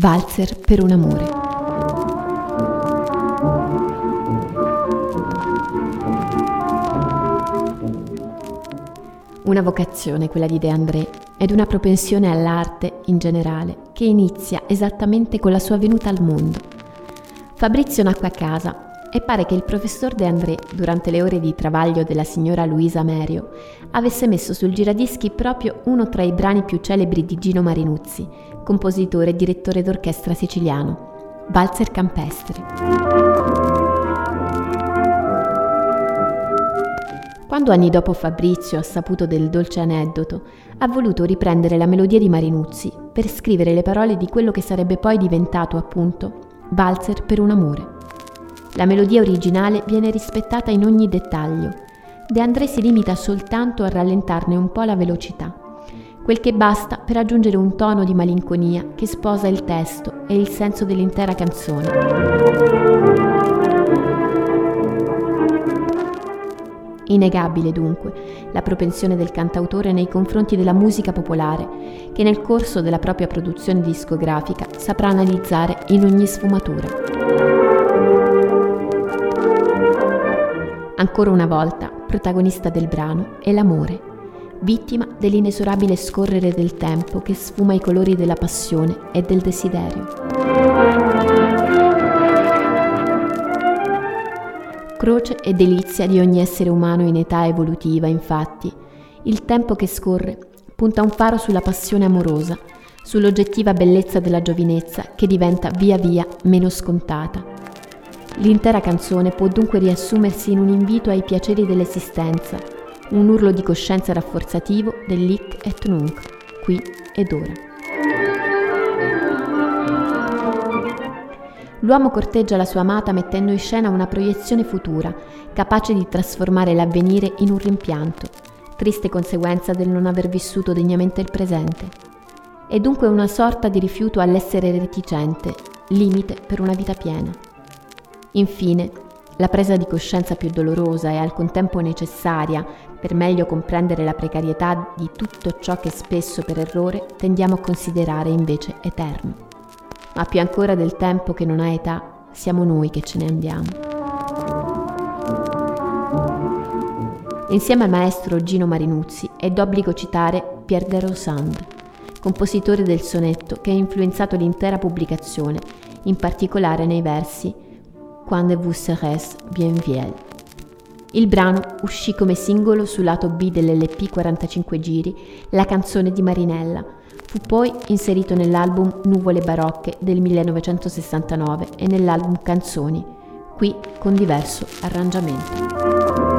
Valzer per un amore. Una vocazione quella di De André ed una propensione all'arte in generale che inizia esattamente con la sua venuta al mondo. Fabrizio nacque a casa e pare che il professor De André, durante le ore di travaglio della signora Luisa Merio, avesse messo sul giradischi proprio uno tra i brani più celebri di Gino Marinuzzi, compositore e direttore d'orchestra siciliano, Valzer Campestri. Quando anni dopo Fabrizio ha saputo del dolce aneddoto, ha voluto riprendere la melodia di Marinuzzi per scrivere le parole di quello che sarebbe poi diventato, appunto, Valzer per un amore. La melodia originale viene rispettata in ogni dettaglio. De André si limita soltanto a rallentarne un po' la velocità, quel che basta per aggiungere un tono di malinconia che sposa il testo e il senso dell'intera canzone. Innegabile dunque la propensione del cantautore nei confronti della musica popolare, che nel corso della propria produzione discografica saprà analizzare in ogni sfumatura. Ancora una volta, protagonista del brano è l'amore, vittima dell'inesorabile scorrere del tempo che sfuma i colori della passione e del desiderio. Croce e delizia di ogni essere umano in età evolutiva, infatti, il tempo che scorre punta un faro sulla passione amorosa, sull'oggettiva bellezza della giovinezza che diventa via via meno scontata. L'intera canzone può dunque riassumersi in un invito ai piaceri dell'esistenza, un urlo di coscienza rafforzativo dell'hic et nunc, qui ed ora. L'uomo corteggia la sua amata mettendo in scena una proiezione futura, capace di trasformare l'avvenire in un rimpianto, triste conseguenza del non aver vissuto degnamente il presente. È dunque una sorta di rifiuto all'essere reticente, limite per una vita piena. Infine, la presa di coscienza più dolorosa e al contempo necessaria per meglio comprendere la precarietà di tutto ciò che spesso per errore tendiamo a considerare invece eterno ma più ancora del tempo che non ha età, siamo noi che ce ne andiamo. Insieme al maestro Gino Marinuzzi è d'obbligo citare Pierre de Rosand, compositore del sonetto che ha influenzato l'intera pubblicazione, in particolare nei versi Quando vous serez bien viel. Il brano uscì come singolo sul lato B dell'LP 45 giri, La canzone di Marinella, Fu poi inserito nell'album Nuvole barocche del 1969 e nell'album Canzoni, qui con diverso arrangiamento.